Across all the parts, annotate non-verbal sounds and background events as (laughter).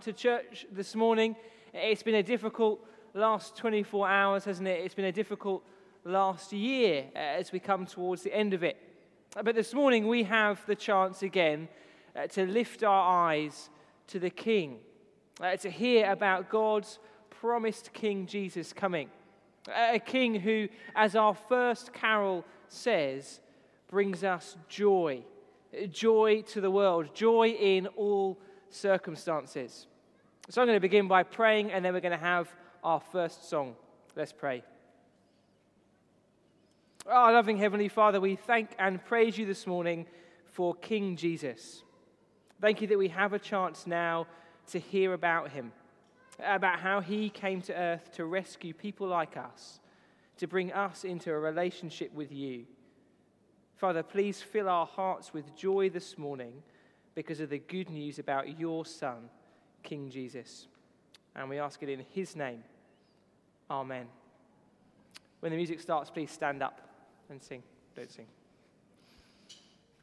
to church this morning. It's been a difficult last 24 hours, hasn't it? It's been a difficult last year uh, as we come towards the end of it. But this morning we have the chance again uh, to lift our eyes to the King, uh, to hear about God's promised King Jesus coming. A king who, as our first carol says, brings us joy. Joy to the world, joy in all circumstances. So I'm going to begin by praying, and then we're going to have our first song. Let's pray. Our loving Heavenly Father, we thank and praise you this morning for King Jesus. Thank you that we have a chance now to hear about him, about how he came to earth to rescue people like us, to bring us into a relationship with you. Father, please fill our hearts with joy this morning because of the good news about your Son, King Jesus. And we ask it in his name. Amen. When the music starts, please stand up and sing. Don't sing.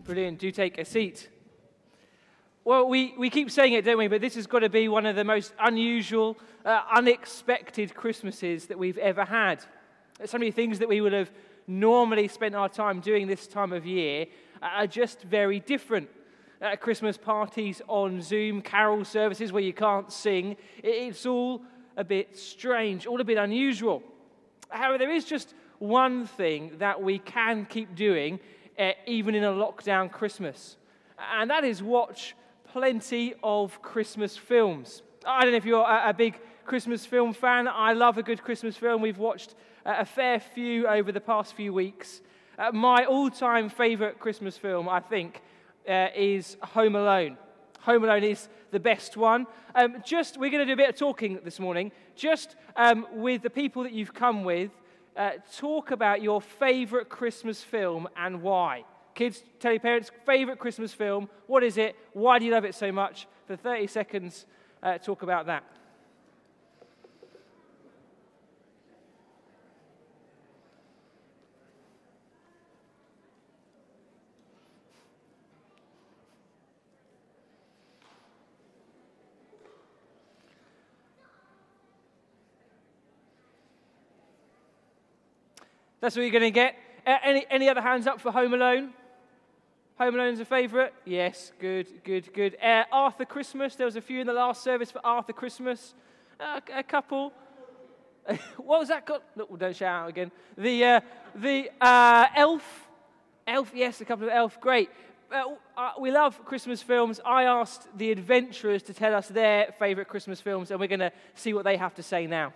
Brilliant. Do take a seat. Well, we, we keep saying it, don't we? But this has got to be one of the most unusual, uh, unexpected Christmases that we've ever had. So many things that we would have normally spent our time doing this time of year are just very different. Uh, Christmas parties on Zoom, carol services where you can't sing, it's all a bit strange, all a bit unusual. However, there is just one thing that we can keep doing, uh, even in a lockdown Christmas, and that is watch plenty of Christmas films. I don't know if you're a, big Christmas film fan. I love a good Christmas film. We've watched uh, a fair few over the past few weeks. Uh, my all time favourite Christmas film, I think, uh, is Home Alone. Home Alone is the best one. Um, just, we're going to do a bit of talking this morning, just um, with the people that you've come with. Uh, talk about your favourite Christmas film and why. Kids, tell your parents, favourite Christmas film. What is it? Why do you love it so much? For 30 seconds, uh, talk about that. That's what you're going to get. Any, any other hands up for Home Alone? Home Alone's a favourite? Yes, good, good, good. Uh, Arthur Christmas, there was a few in the last service for Arthur Christmas. Uh, a couple. (laughs) what was that called? No, don't shout out again. The, uh, the uh, Elf. Elf, yes, a couple of Elf, great. Uh, uh, we love Christmas films. I asked the adventurers to tell us their favourite Christmas films, and we're going to see what they have to say now.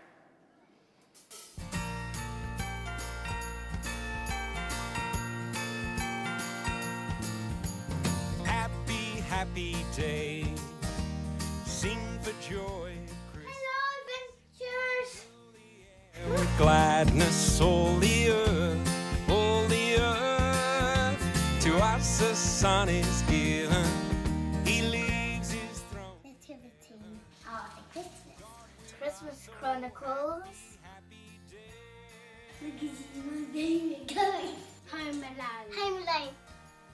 Happy day. Sing for joy. Hello, adventures. Gladness, all the earth, all the earth. To us the sun is given. He leaves his throne. Nativity of Christmas. Christmas Chronicles. Home Alone. Home Alone.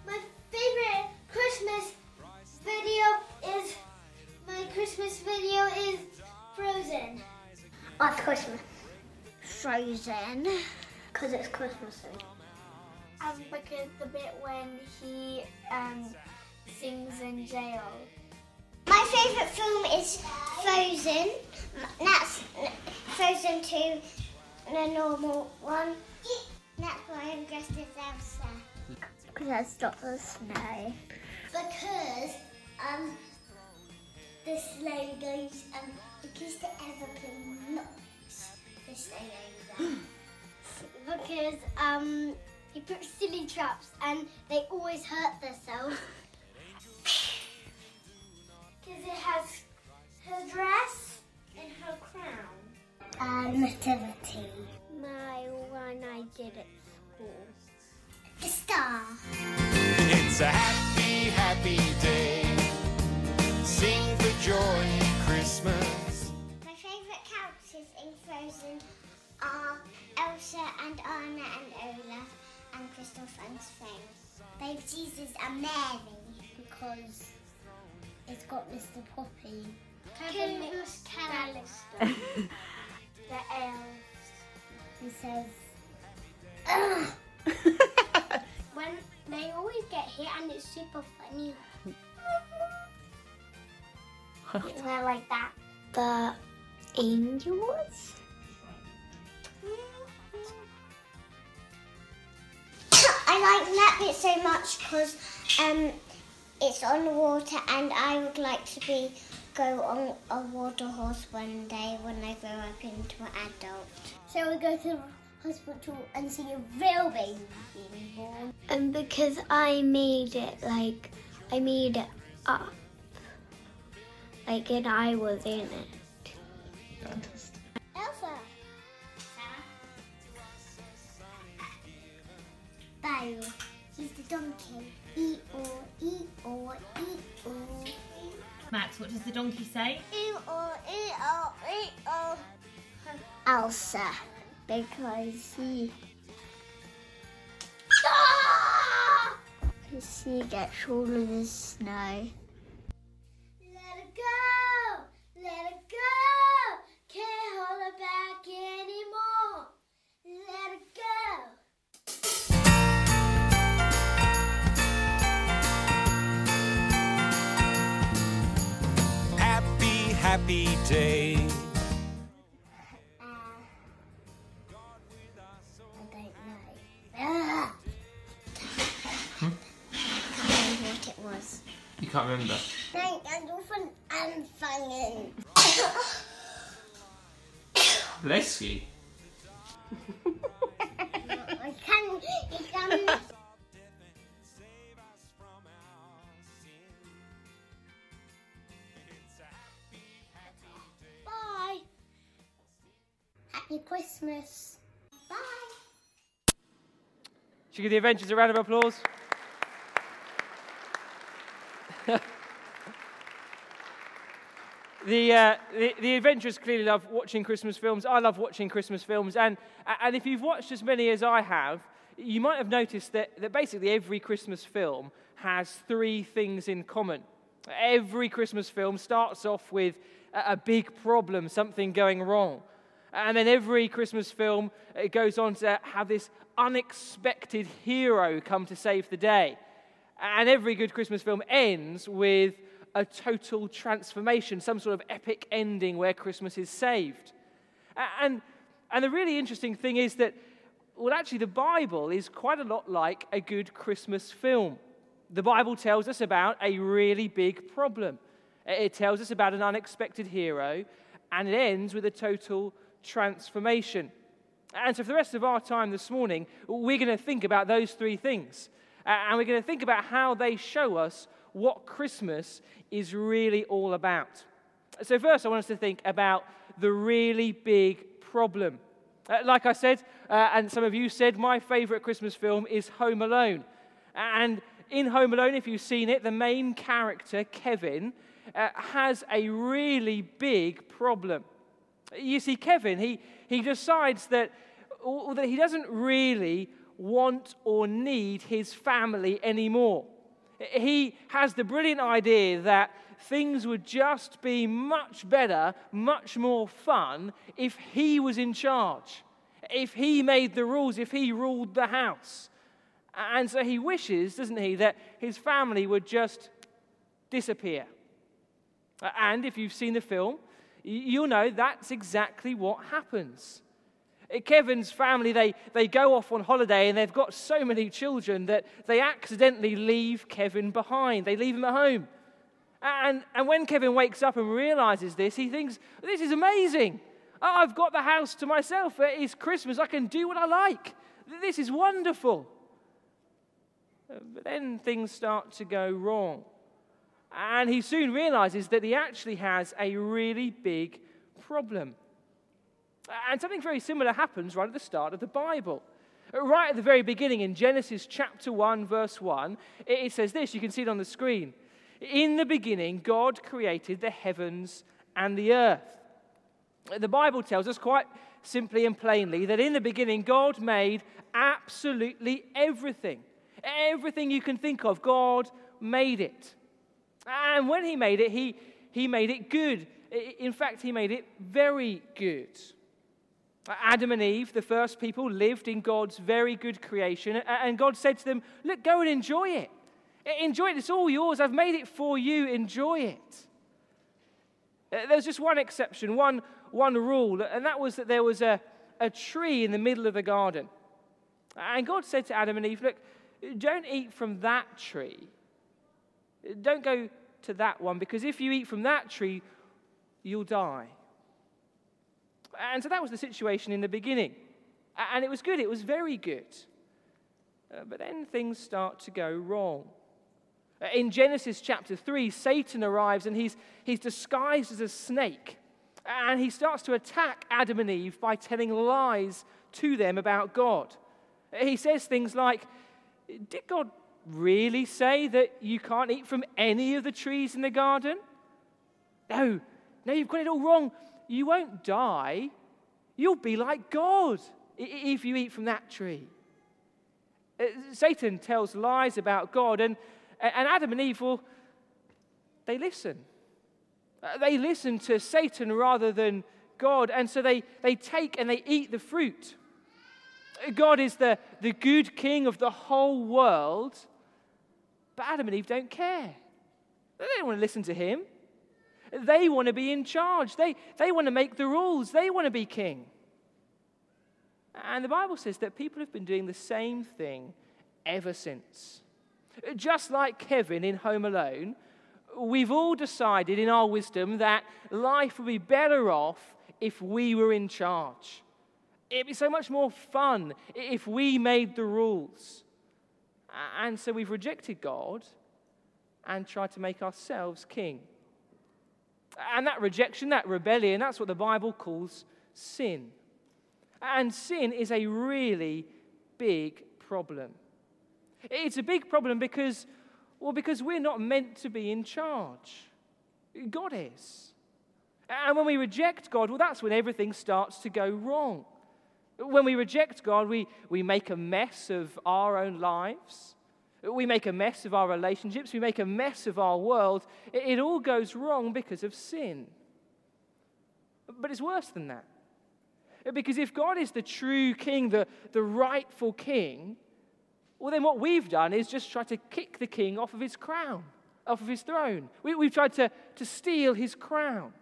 My favorite Christmas video is my Christmas video is Frozen. What's Christmas? Frozen. Because it's Christmas. Um, because the bit when he um, sings in jail. My favourite film is Frozen. That's Frozen 2, the normal one. That's why I'm dressed as Elsa. Because I stopped the snow. Because um, the sleigh goes, um, because the aeroplane knocks the sleigh (gasps) over. because um, he puts silly traps and they always hurt themselves. Because it has her dress and her crown. Um, nativity. My one I did at school. The star. It's a happy, happy day. Sing for joy, in Christmas. My favourite characters in Frozen are Elsa and Anna and Olaf and Crystal Friends Finn. Baby Jesus and Mary because it's got Mr. Poppy Kevin McAllister. (laughs) the elves. He says, Ugh. when they always get hit and it's super funny. (laughs) not (laughs) like that. The angels? I like that bit so much because um, it's on the water and I would like to be go on a water horse one day when I grow up into an adult. So we go to the hospital and see a real baby being born. And because I made it like I made it up. Like and I was in it. Fantastic. Elsa. Barrow. He's the donkey. E-O, E-O, E-O. Max, what does the donkey say? E-O, E-O, E-O. Elsa. Because he... Ah! Because he gets all of the snow. Happy, happy day. I don't know. Ugh. I don't know what it was. You can't remember. Thank you for anfangen. Bless you. I kann, ich kann. Christmas. Bye. Should give the Adventures a round of applause? (laughs) the, uh, the, the Adventurers clearly love watching Christmas films. I love watching Christmas films. And, and if you've watched as many as I have, you might have noticed that, that basically every Christmas film has three things in common. Every Christmas film starts off with a, a big problem, something going wrong. And then every Christmas film it goes on to have this unexpected hero come to save the day. And every good Christmas film ends with a total transformation, some sort of epic ending where Christmas is saved. And, and the really interesting thing is that, well, actually, the Bible is quite a lot like a good Christmas film. The Bible tells us about a really big problem. It tells us about an unexpected hero, and it ends with a total transformation. And so, for the rest of our time this morning, we're going to think about those three things. And we're going to think about how they show us what Christmas is really all about. So, first, I want us to think about the really big problem. Uh, like I said, uh, and some of you said, my favorite Christmas film is Home Alone. And in Home Alone, if you've seen it, the main character, Kevin, uh, has a really big problem. You see, Kevin, he, he decides that, that he doesn't really want or need his family anymore. He has the brilliant idea that things would just be much better, much more fun if he was in charge, if he made the rules, if he ruled the house. And so he wishes, doesn't he, that his family would just disappear. And if you've seen the film, you'll know that's exactly what happens. Kevin's family, they, they go off on holiday and they've got so many children that they accidentally leave Kevin behind. They leave him at home. And, and when Kevin wakes up and realizes this, he thinks, This is amazing. I've got the house to myself. It's Christmas. I can do what I like. This is wonderful. But then things start to go wrong. And he soon realizes that he actually has a really big problem. And something very similar happens right at the start of the Bible. Right at the very beginning, in Genesis chapter 1, verse 1, it says this. You can see it on the screen. In the beginning, God created the heavens and the earth. The Bible tells us quite simply and plainly that in the beginning, God made absolutely everything. Everything you can think of, God made it. And when He made it, He, he made it good. In fact, he made it very good. Adam and Eve, the first people, lived in God's very good creation, and God said to them, Look, go and enjoy it. Enjoy it. It's all yours. I've made it for you. Enjoy it. There's just one exception, one, one rule, and that was that there was a, a tree in the middle of the garden. And God said to Adam and Eve, Look, don't eat from that tree. Don't go to that one, because if you eat from that tree, you'll die. And so that was the situation in the beginning. And it was good, it was very good. Uh, but then things start to go wrong. Uh, in Genesis chapter 3, Satan arrives and he's, he's disguised as a snake. And he starts to attack Adam and Eve by telling lies to them about God. He says things like, Did God really say that you can't eat from any of the trees in the garden? No, no, you've got it all wrong. You won't die. You'll be like God if you eat from that tree. Uh, Satan tells lies about God, and, and Adam and Eve, well, they listen. Uh, they listen to Satan rather than God, and so they, they take and they eat the fruit. God is the, the good king of the whole world, but Adam and Eve don't care. They don't want to listen to him. They want to be in charge. They, they want to make the rules. They want to be king. And the Bible says that people have been doing the same thing ever since. Just like Kevin in Home Alone, we've all decided in our wisdom that life would be better off if we were in charge. It'd be so much more fun if we made the rules. And so we've rejected God and tried to make ourselves king. And that rejection, that rebellion, that's what the Bible calls sin. And sin is a really big problem. It's a big problem because, well, because we're not meant to be in charge. God is. And when we reject God, well, that's when everything starts to go wrong. When we reject God, we, we make a mess of our own lives. We make a mess of our relationships. We make a mess of our world. It, it all goes wrong because of sin. But it's worse than that. Because if God is the true king, the, the rightful king, well, then what we've done is just try to kick the king off of his crown, off of his throne. We, we've tried to, to steal his crown.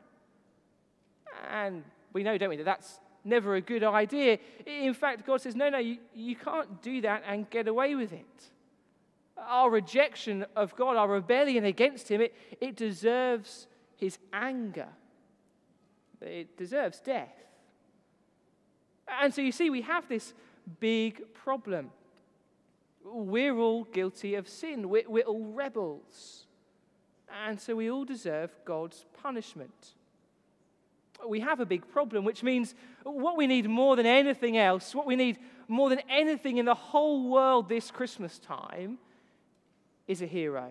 And we know, don't we, that that's never a good idea. In fact, God says, no, no, you, you can't do that and get away with it. Our rejection of God, our rebellion against Him, it, it deserves His anger, it deserves death. And so you see, we have this big problem. We're all guilty of sin, we're, we're all rebels. And so we all deserve God's punishment. We have a big problem, which means what we need more than anything else, what we need more than anything in the whole world this Christmas time, is a hero.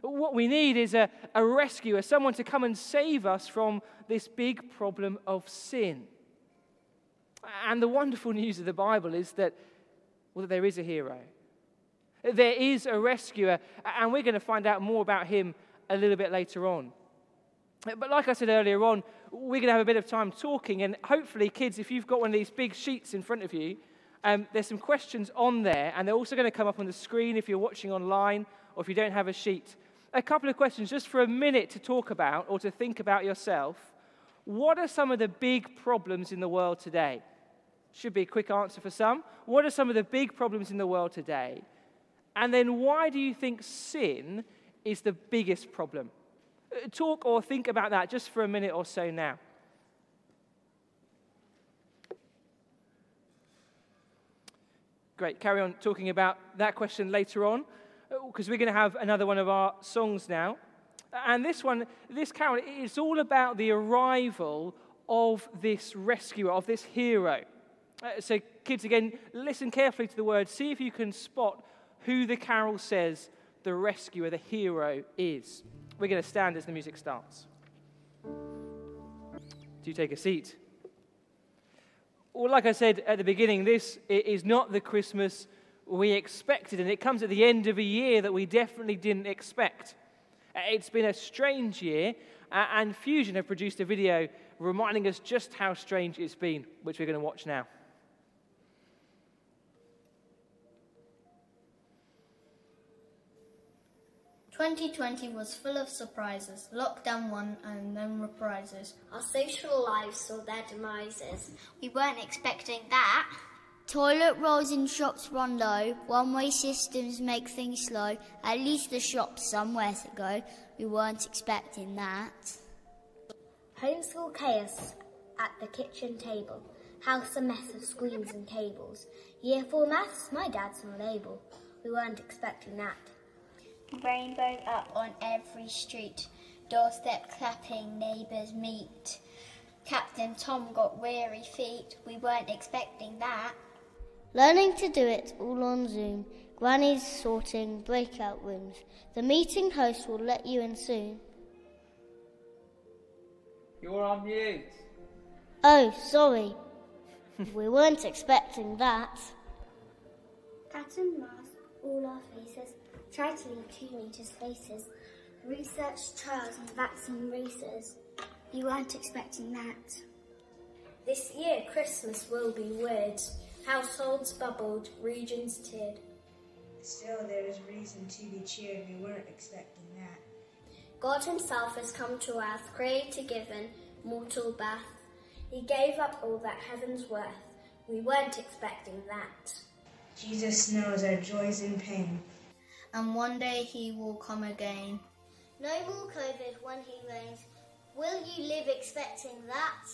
What we need is a, a rescuer, someone to come and save us from this big problem of sin. And the wonderful news of the Bible is that, well, that there is a hero. There is a rescuer, and we're going to find out more about him a little bit later on. But like I said earlier on, we're going to have a bit of time talking, and hopefully, kids, if you've got one of these big sheets in front of you, um, there's some questions on there, and they're also going to come up on the screen if you're watching online or if you don't have a sheet. A couple of questions just for a minute to talk about or to think about yourself. What are some of the big problems in the world today? Should be a quick answer for some. What are some of the big problems in the world today? And then why do you think sin is the biggest problem? Talk or think about that just for a minute or so now. Great, carry on talking about that question later on because we're going to have another one of our songs now. And this one, this carol, it's all about the arrival of this rescuer, of this hero. Uh, so, kids, again, listen carefully to the words. See if you can spot who the carol says the rescuer, the hero is. We're going to stand as the music starts. Do you take a seat? Well, like I said at the beginning, this is not the Christmas we expected, and it comes at the end of a year that we definitely didn't expect. It's been a strange year, uh, and Fusion have produced a video reminding us just how strange it's been, which we're going to watch now. 2020 was full of surprises. Lockdown 1 and then reprises. Our social lives saw their demises. We weren't expecting that. Toilet rolls in shops run low. One way systems make things slow. At least the shop's somewhere to go. We weren't expecting that. Homeschool chaos at the kitchen table. House a mess of screens and cables. Year 4 maths, my dad's not able. We weren't expecting that. Rainbow up on every street. Doorstep clapping, neighbours meet. Captain Tom got weary feet. We weren't expecting that. Learning to do it all on Zoom. Granny's sorting breakout rooms. The meeting host will let you in soon. You're on mute. Oh, sorry. (laughs) we weren't expecting that. Pattern mask, all our faces. Try to leave two meters spaces. Research trials and vaccine races. You weren't expecting that. This year, Christmas will be weird. Households bubbled, regions tiered. Still, there is reason to be cheered. We weren't expecting that. God Himself has come to earth, creator given, mortal birth. He gave up all that heaven's worth. We weren't expecting that. Jesus knows our joys and pain. And one day he will come again. No more COVID when he reigns. Will you live expecting that?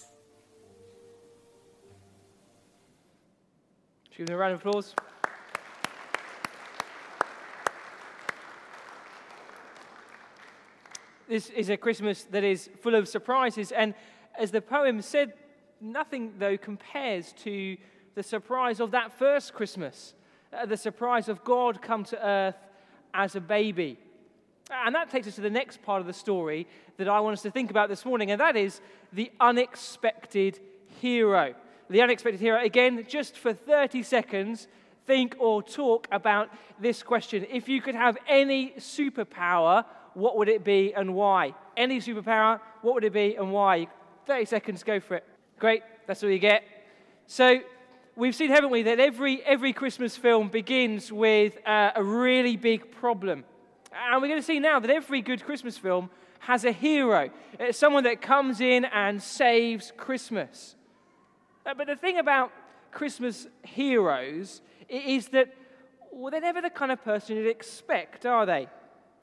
Should we give them a round of applause? This is a Christmas that is full of surprises, and as the poem said, nothing though compares to the surprise of that first Christmas, uh, the surprise of God come to earth as a baby. And that takes us to the next part of the story that I want us to think about this morning, and that is the unexpected hero. The unexpected hero. Again, just for 30 seconds, think or talk about this question. If you could have any superpower, what would it be and why? Any superpower, what would it be and why? 30 seconds, go for it. Great, that's all you get. So, we've seen, haven't we, that every, every Christmas film begins with uh, a really big problem. And we're going to see now that every good Christmas film has a hero, it's someone that comes in and saves Christmas. Uh, but the thing about Christmas heroes is that well, they're never the kind of person you'd expect, are they?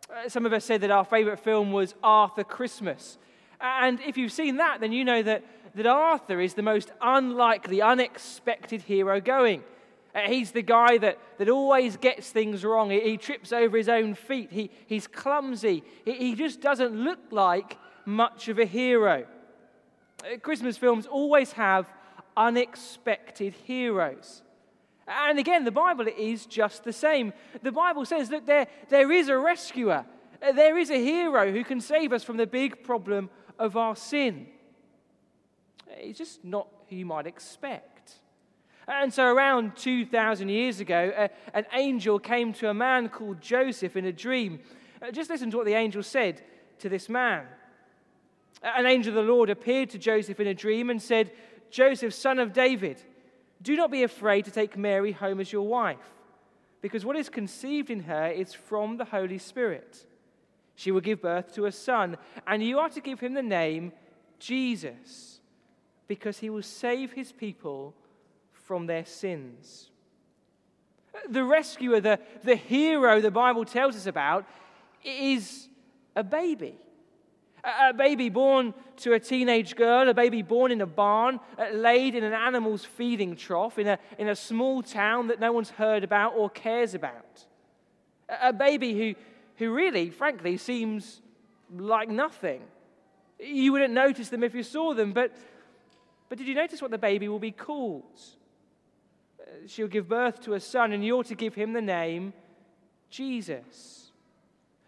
Uh, some of us said that our favourite film was Arthur Christmas. And if you've seen that, then you know that, that Arthur is the most unlikely, unexpected hero going. Uh, he's the guy that, that always gets things wrong. He, he trips over his own feet. He, he's clumsy. He, he just doesn't look like much of a hero. Uh, Christmas films always have unexpected heroes. And again, the Bible is just the same. The Bible says that there, there is a rescuer, uh, there is a hero who can save us from the big problem of our sin. He's just not who you might expect. And so, around 2,000 years ago, an angel came to a man called Joseph in a dream. Uh, just listen to what the angel said to this man. An angel of the Lord appeared to Joseph in a dream and said, Joseph, son of David, do not be afraid to take Mary home as your wife, because what is conceived in her is from the Holy Spirit. She will give birth to a son, and you are to give him the name Jesus, because he will save his people from their sins. The rescuer, the, the hero the Bible tells us about, is a baby. A baby born to a teenage girl, a baby born in a barn, uh, laid in an animal's feeding trough in a, in a small town that no one's heard about or cares about. A baby who, who really, frankly, seems like nothing. You wouldn't notice them if you saw them, but, but did you notice what the baby will be called? Uh, she'll give birth to a son, and you're to give him the name Jesus.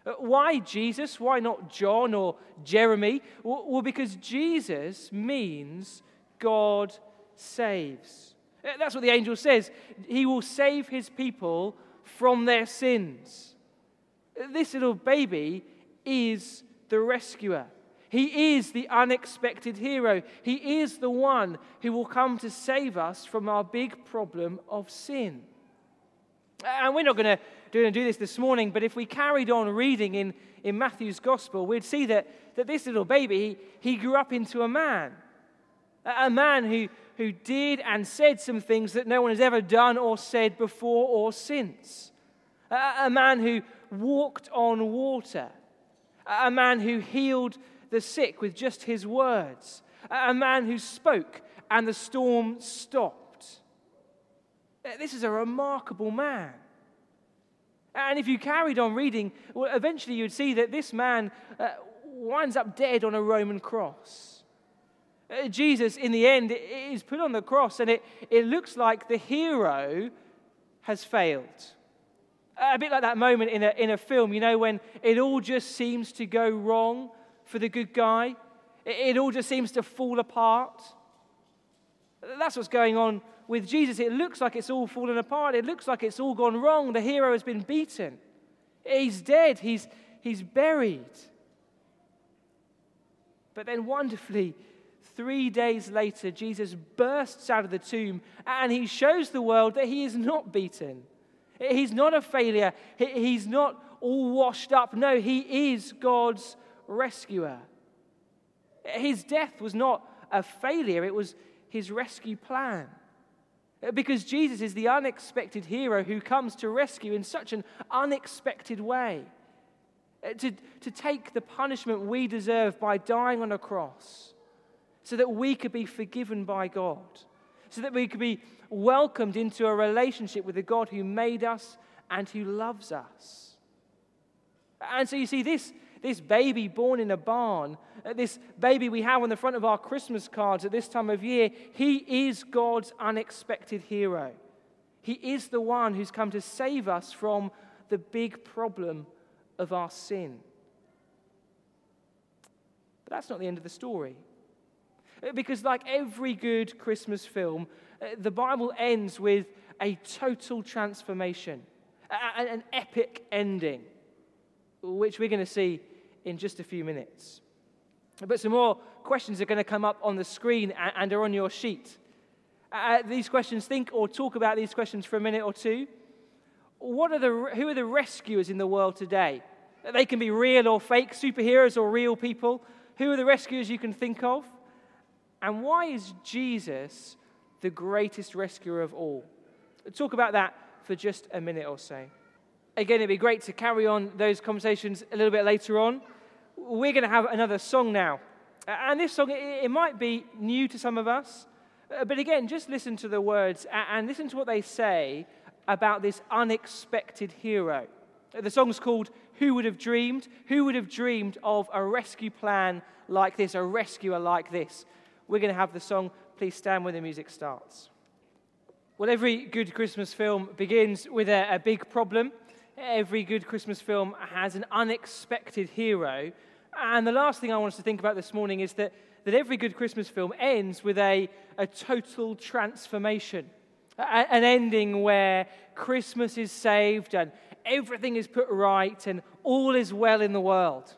Uh, why Jesus? Why not John or Jeremy? Well, because Jesus means God saves. Uh, that's what the angel says. He will save his people from their sins. This little baby is the rescuer. He is the unexpected hero. He is the one who will come to save us from our big problem of sin. And we're not going to do, this this morning, but if we carried on reading in, in Matthew's gospel, we'd see that, that this little baby, he, he grew up into a man. A man who, who did and said some things that no one has ever done or said before or since. A, a man who walked on water. A man who healed the sick with just his words, a man who spoke and the storm stopped. Uh, this is a remarkable man. And if you carried on reading, well, eventually you'd see that this man uh, winds up dead on a Roman cross. Uh, Jesus, in the end, is put on the cross, and it, it looks like the hero has failed. A bit like that moment in a, in a film, you know, when it all just seems to go wrong for the good guy. It, it all just seems to fall apart. That's what's going on with Jesus. It looks like it's all fallen apart. It looks like it's all gone wrong. The hero has been beaten. He's dead. He's, he's buried. But then, wonderfully, three days later, Jesus bursts out of the tomb and he shows the world that he is not beaten. He's not a failure. He's not all washed up. No, he is God's rescuer. His death was not a failure, it was his rescue plan. Because Jesus is the unexpected hero who comes to rescue in such an unexpected way. Uh, to, to take the punishment we deserve by dying on a cross so that we could be forgiven by God, so that we could be welcomed into a relationship with the God who made us and who loves us. And so you see, this, this baby born in a barn, uh, this baby we have on the front of our Christmas cards at this time of year, he is God's unexpected hero. He is the one who's come to save us from the big problem of our sin. But that's not the end of the story. Uh, because, like every good Christmas film, uh, the Bible ends with a total transformation, an epic ending, which we're going to see in just a few minutes. But some more questions are going to come up on the screen and are on your sheet. Uh, these questions, think or talk about these questions for a minute or two. What are the, who are the rescuers in the world today? They can be real or fake, superheroes or real people. Who are the rescuers you can think of? And why is Jesus the greatest rescuer of all? Talk about that for just a minute or so. Again, it'd be great to carry on those conversations a little bit later on. We're going to have another song now. And this song, it, might be new to some of us, uh, but again, just listen to the words and listen to what they say about this unexpected hero. The song's called Who Would Have Dreamed? Who would have dreamed of a rescue plan like this, a rescuer like this? We're going to have the song. Please stand when the music starts. Well, every good Christmas film begins with a, a big problem. Every good Christmas film has an unexpected hero. And the last thing I want us to think about this morning is that, that every good Christmas film ends with a, a total transformation, a, an ending where Christmas is saved and everything is put right and all is well in the world.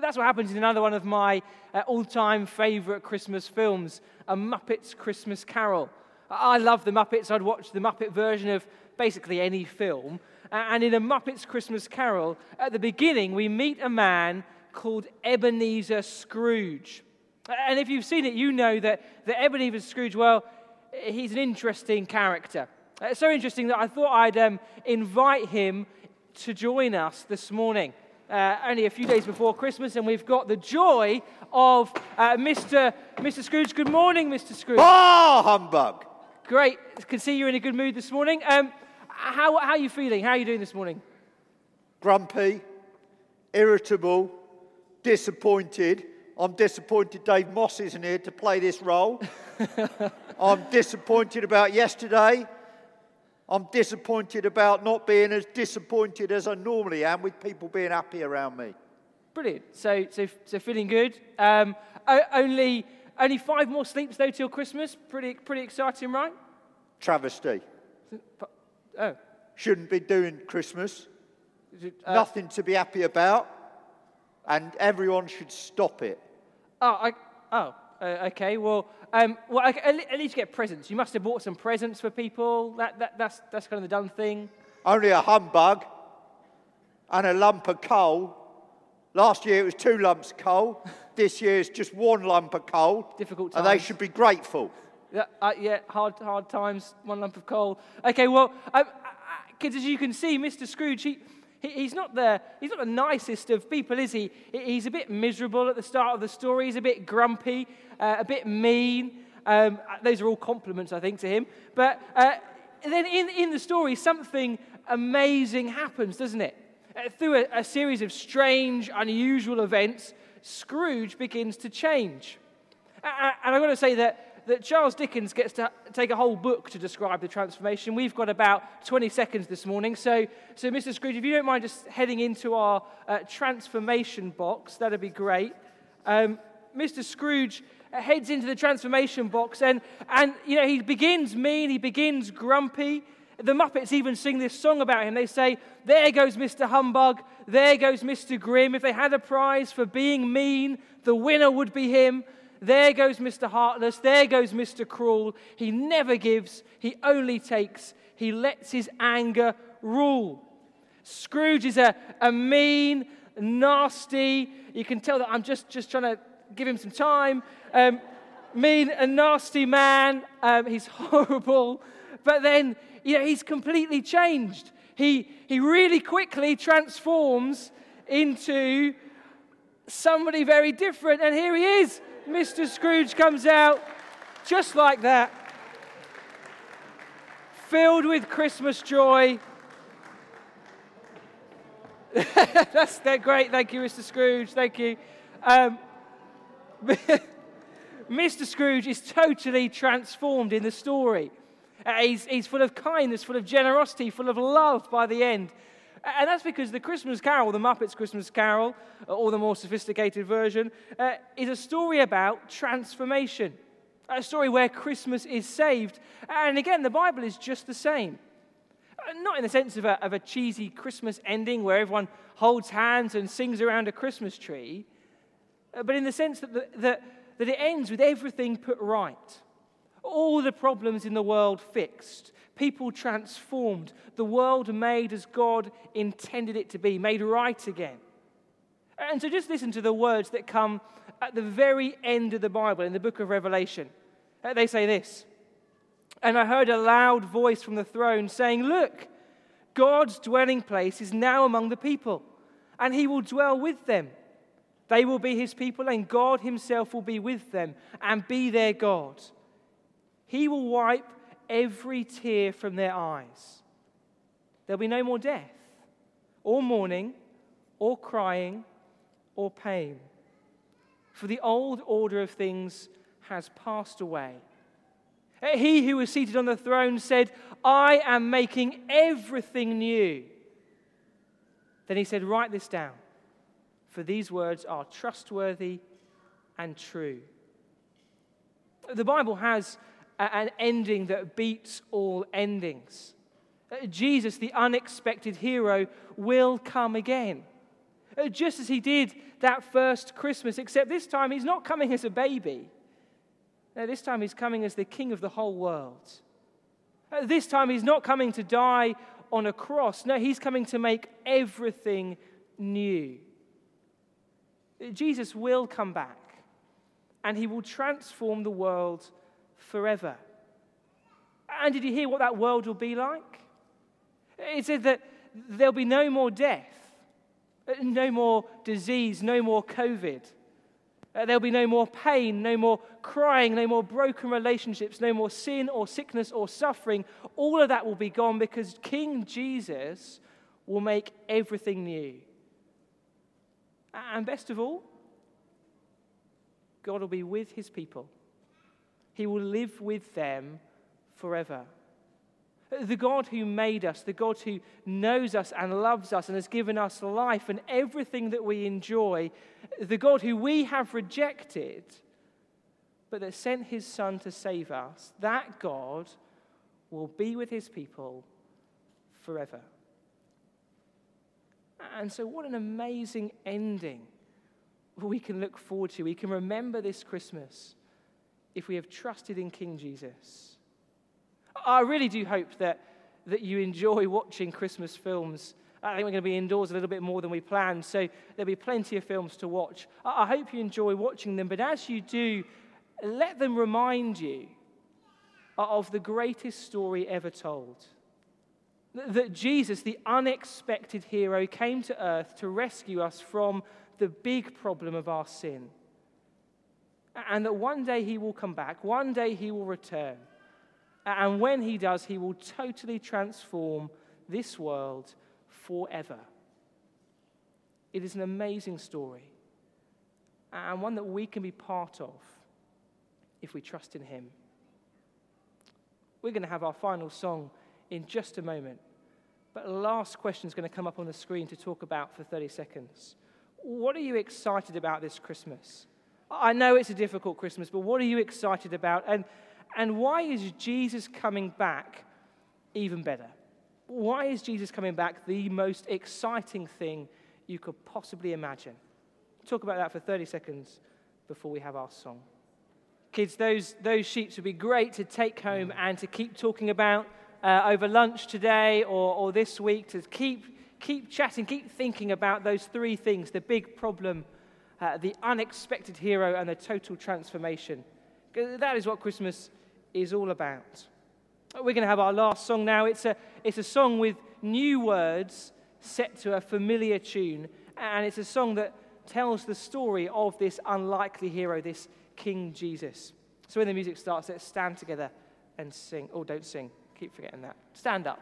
That's what happens in another one of my uh, all time favorite Christmas films, A Muppets Christmas Carol. I love the Muppets. I'd watch the Muppet version of basically any film. And in A Muppet's Christmas Carol, at the beginning, we meet a man called Ebenezer Scrooge. And if you've seen it, you know that, that Ebenezer Scrooge, well, he's an interesting character. It's so interesting that I thought I'd um, invite him to join us this morning. Uh, only a few days before Christmas, and we've got the joy of uh, Mr. Mr. Scrooge. Good morning, Mr. Scrooge. Ah, humbug! Great. Can see you're in a good mood this morning. Um, how, how are you feeling? How are you doing this morning? Grumpy, irritable, disappointed. I'm disappointed Dave Moss isn't here to play this role. (laughs) I'm disappointed about yesterday. I'm disappointed about not being as disappointed as I normally am with people being happy around me. Brilliant. So, so, so feeling good. Um, only, only five more sleeps though till Christmas. Pretty, pretty exciting, right? Travesty. Oh. Shouldn't be doing Christmas. Uh, Nothing to be happy about. and everyone should stop it. Oh, I, oh, uh, okay. Well, um, well, okay, at least you get presents. You must have bought some presents for people. That, that, that's, that's kind of the done thing. Only a humbug and a lump of coal. Last year it was two lumps of coal. (laughs) This year it's just one lump of coal. Difficult And they should be grateful. Yeah, uh, yeah, hard, hard times, one lump of coal. Okay, well, uh, uh, kids, as you can see, Mr. Scrooge, he, he, he's, not the, he's not the nicest of people, is he? He- He's a bit miserable at the start of the story. He's a bit grumpy, uh, a bit mean. Um, uh, those are all compliments, I think, to him. But uh, then in, in the story, something amazing happens, doesn't it? Uh, through a, a series of strange, unusual events, Scrooge begins to change. A- a- And I've got to say that, that Charles Dickens gets to take a whole book to describe the transformation. We've got about 20 seconds this morning. So, so Mr. Scrooge, if you don't mind just heading into our uh, transformation box, that'd be great. Um, Mr. Scrooge heads into the transformation box and, and, you know, he begins mean, he begins grumpy. The Muppets even sing this song about him. They say, There goes Mr. Humbug, there goes Mr. Grim. If they had a prize for being mean, the winner would be him. There goes Mr. Heartless, there goes Mr. Cruel. He never gives, he only takes, he lets his anger rule. Scrooge is a, a mean, nasty, you can tell that I'm just, just trying to give him some time. Um, mean and nasty man. Um, he's (laughs) horrible. But then, you know, he's completely changed. He, he really quickly transforms into somebody very different. And here he is. Mr. Scrooge comes out just like that, filled with Christmas joy. (laughs) That's that great. Thank you, Mr. Scrooge. Thank you. Um, (laughs) Mr. Scrooge is totally transformed in the story. Uh, he's, he's full of kindness, full of generosity, full of love by the end. And that's because the Christmas Carol, the Muppets Christmas Carol, uh, or the more sophisticated version, uh, is a story about transformation. A story where Christmas is saved. And again, the Bible is just the same. Uh, Not in the sense of a, of a cheesy Christmas ending where everyone holds hands and sings around a Christmas tree, uh, but in the sense that, the, that, that it ends with everything put right. All the problems in the world fixed, people transformed, the world made as God intended it to be, made right again. And so just listen to the words that come at the very end of the Bible in the book of Revelation. Uh, They say this And I heard a loud voice from the throne saying, Look, God's dwelling place is now among the people, and he will dwell with them. They will be his people, and God himself will be with them and be their God. He will wipe every tear from their eyes. There'll be no more death, or mourning, or crying, or pain. For the old order of things has passed away. He who was seated on the throne said, I am making everything new. Then he said, Write this down, for these words are trustworthy and true. The Bible has an ending that beats all endings. Uh, Jesus, the unexpected hero, will come again. Uh, Just as he did that first Christmas, except this time he's not coming as a baby. No, this time he's coming as the king of the whole world. Uh, This time he's not coming to die on a cross. No, he's coming to make everything new. Jesus will come back and he will transform the world forever. And did you hear what that world will be like? It said that there'll be no more death, no more disease, no more COVID. Uh, there'll be no more pain, no more crying, no more broken relationships, no more sin or sickness or suffering. All of that will be gone because King Jesus will make everything new. And best of all, God will be with his people. He will live with them forever. The God who made us, the God who knows us and loves us and has given us life and everything that we enjoy, the God who we have rejected, but that sent his Son to save us, that God will be with his people forever. And so, what an amazing ending we can look forward to. We can remember this Christmas if we have trusted in King Jesus. I really do hope that, that you enjoy watching Christmas films. I think we're going to be indoors a little bit more than we planned, so there'll be plenty of films to watch. I hope you enjoy watching them, but as you do, let them remind you of the greatest story ever told. That Jesus, the unexpected hero, came to earth to rescue us from the big problem of our sin. And that one day he will come back, one day he will return. And when he does, he will totally transform this world forever. It is an amazing story, and one that we can be part of if we trust in him. We're going to have our final song in just a moment. But the last question is going to come up on the screen to talk about for 30 seconds. What are you excited about this Christmas? I know it's a difficult Christmas, but what are you excited about? And, and why is Jesus coming back even better? Why is Jesus coming back the most exciting thing you could possibly imagine? Talk about that for 30 seconds before we have our song. Kids, those, those sheets would be great to take home and to keep talking about uh, over lunch today or, or this week, to keep, keep chatting, keep thinking about those three things the big problem, uh, the unexpected hero, and the total transformation. That is what Christmas is all about. We're going to have our last song now. It's a, it's a song with new words set to a familiar tune, and it's a song that tells the story of this unlikely hero, this King Jesus. So when the music starts, let's stand together and sing. Oh, don't sing. Keep forgetting that. Stand up.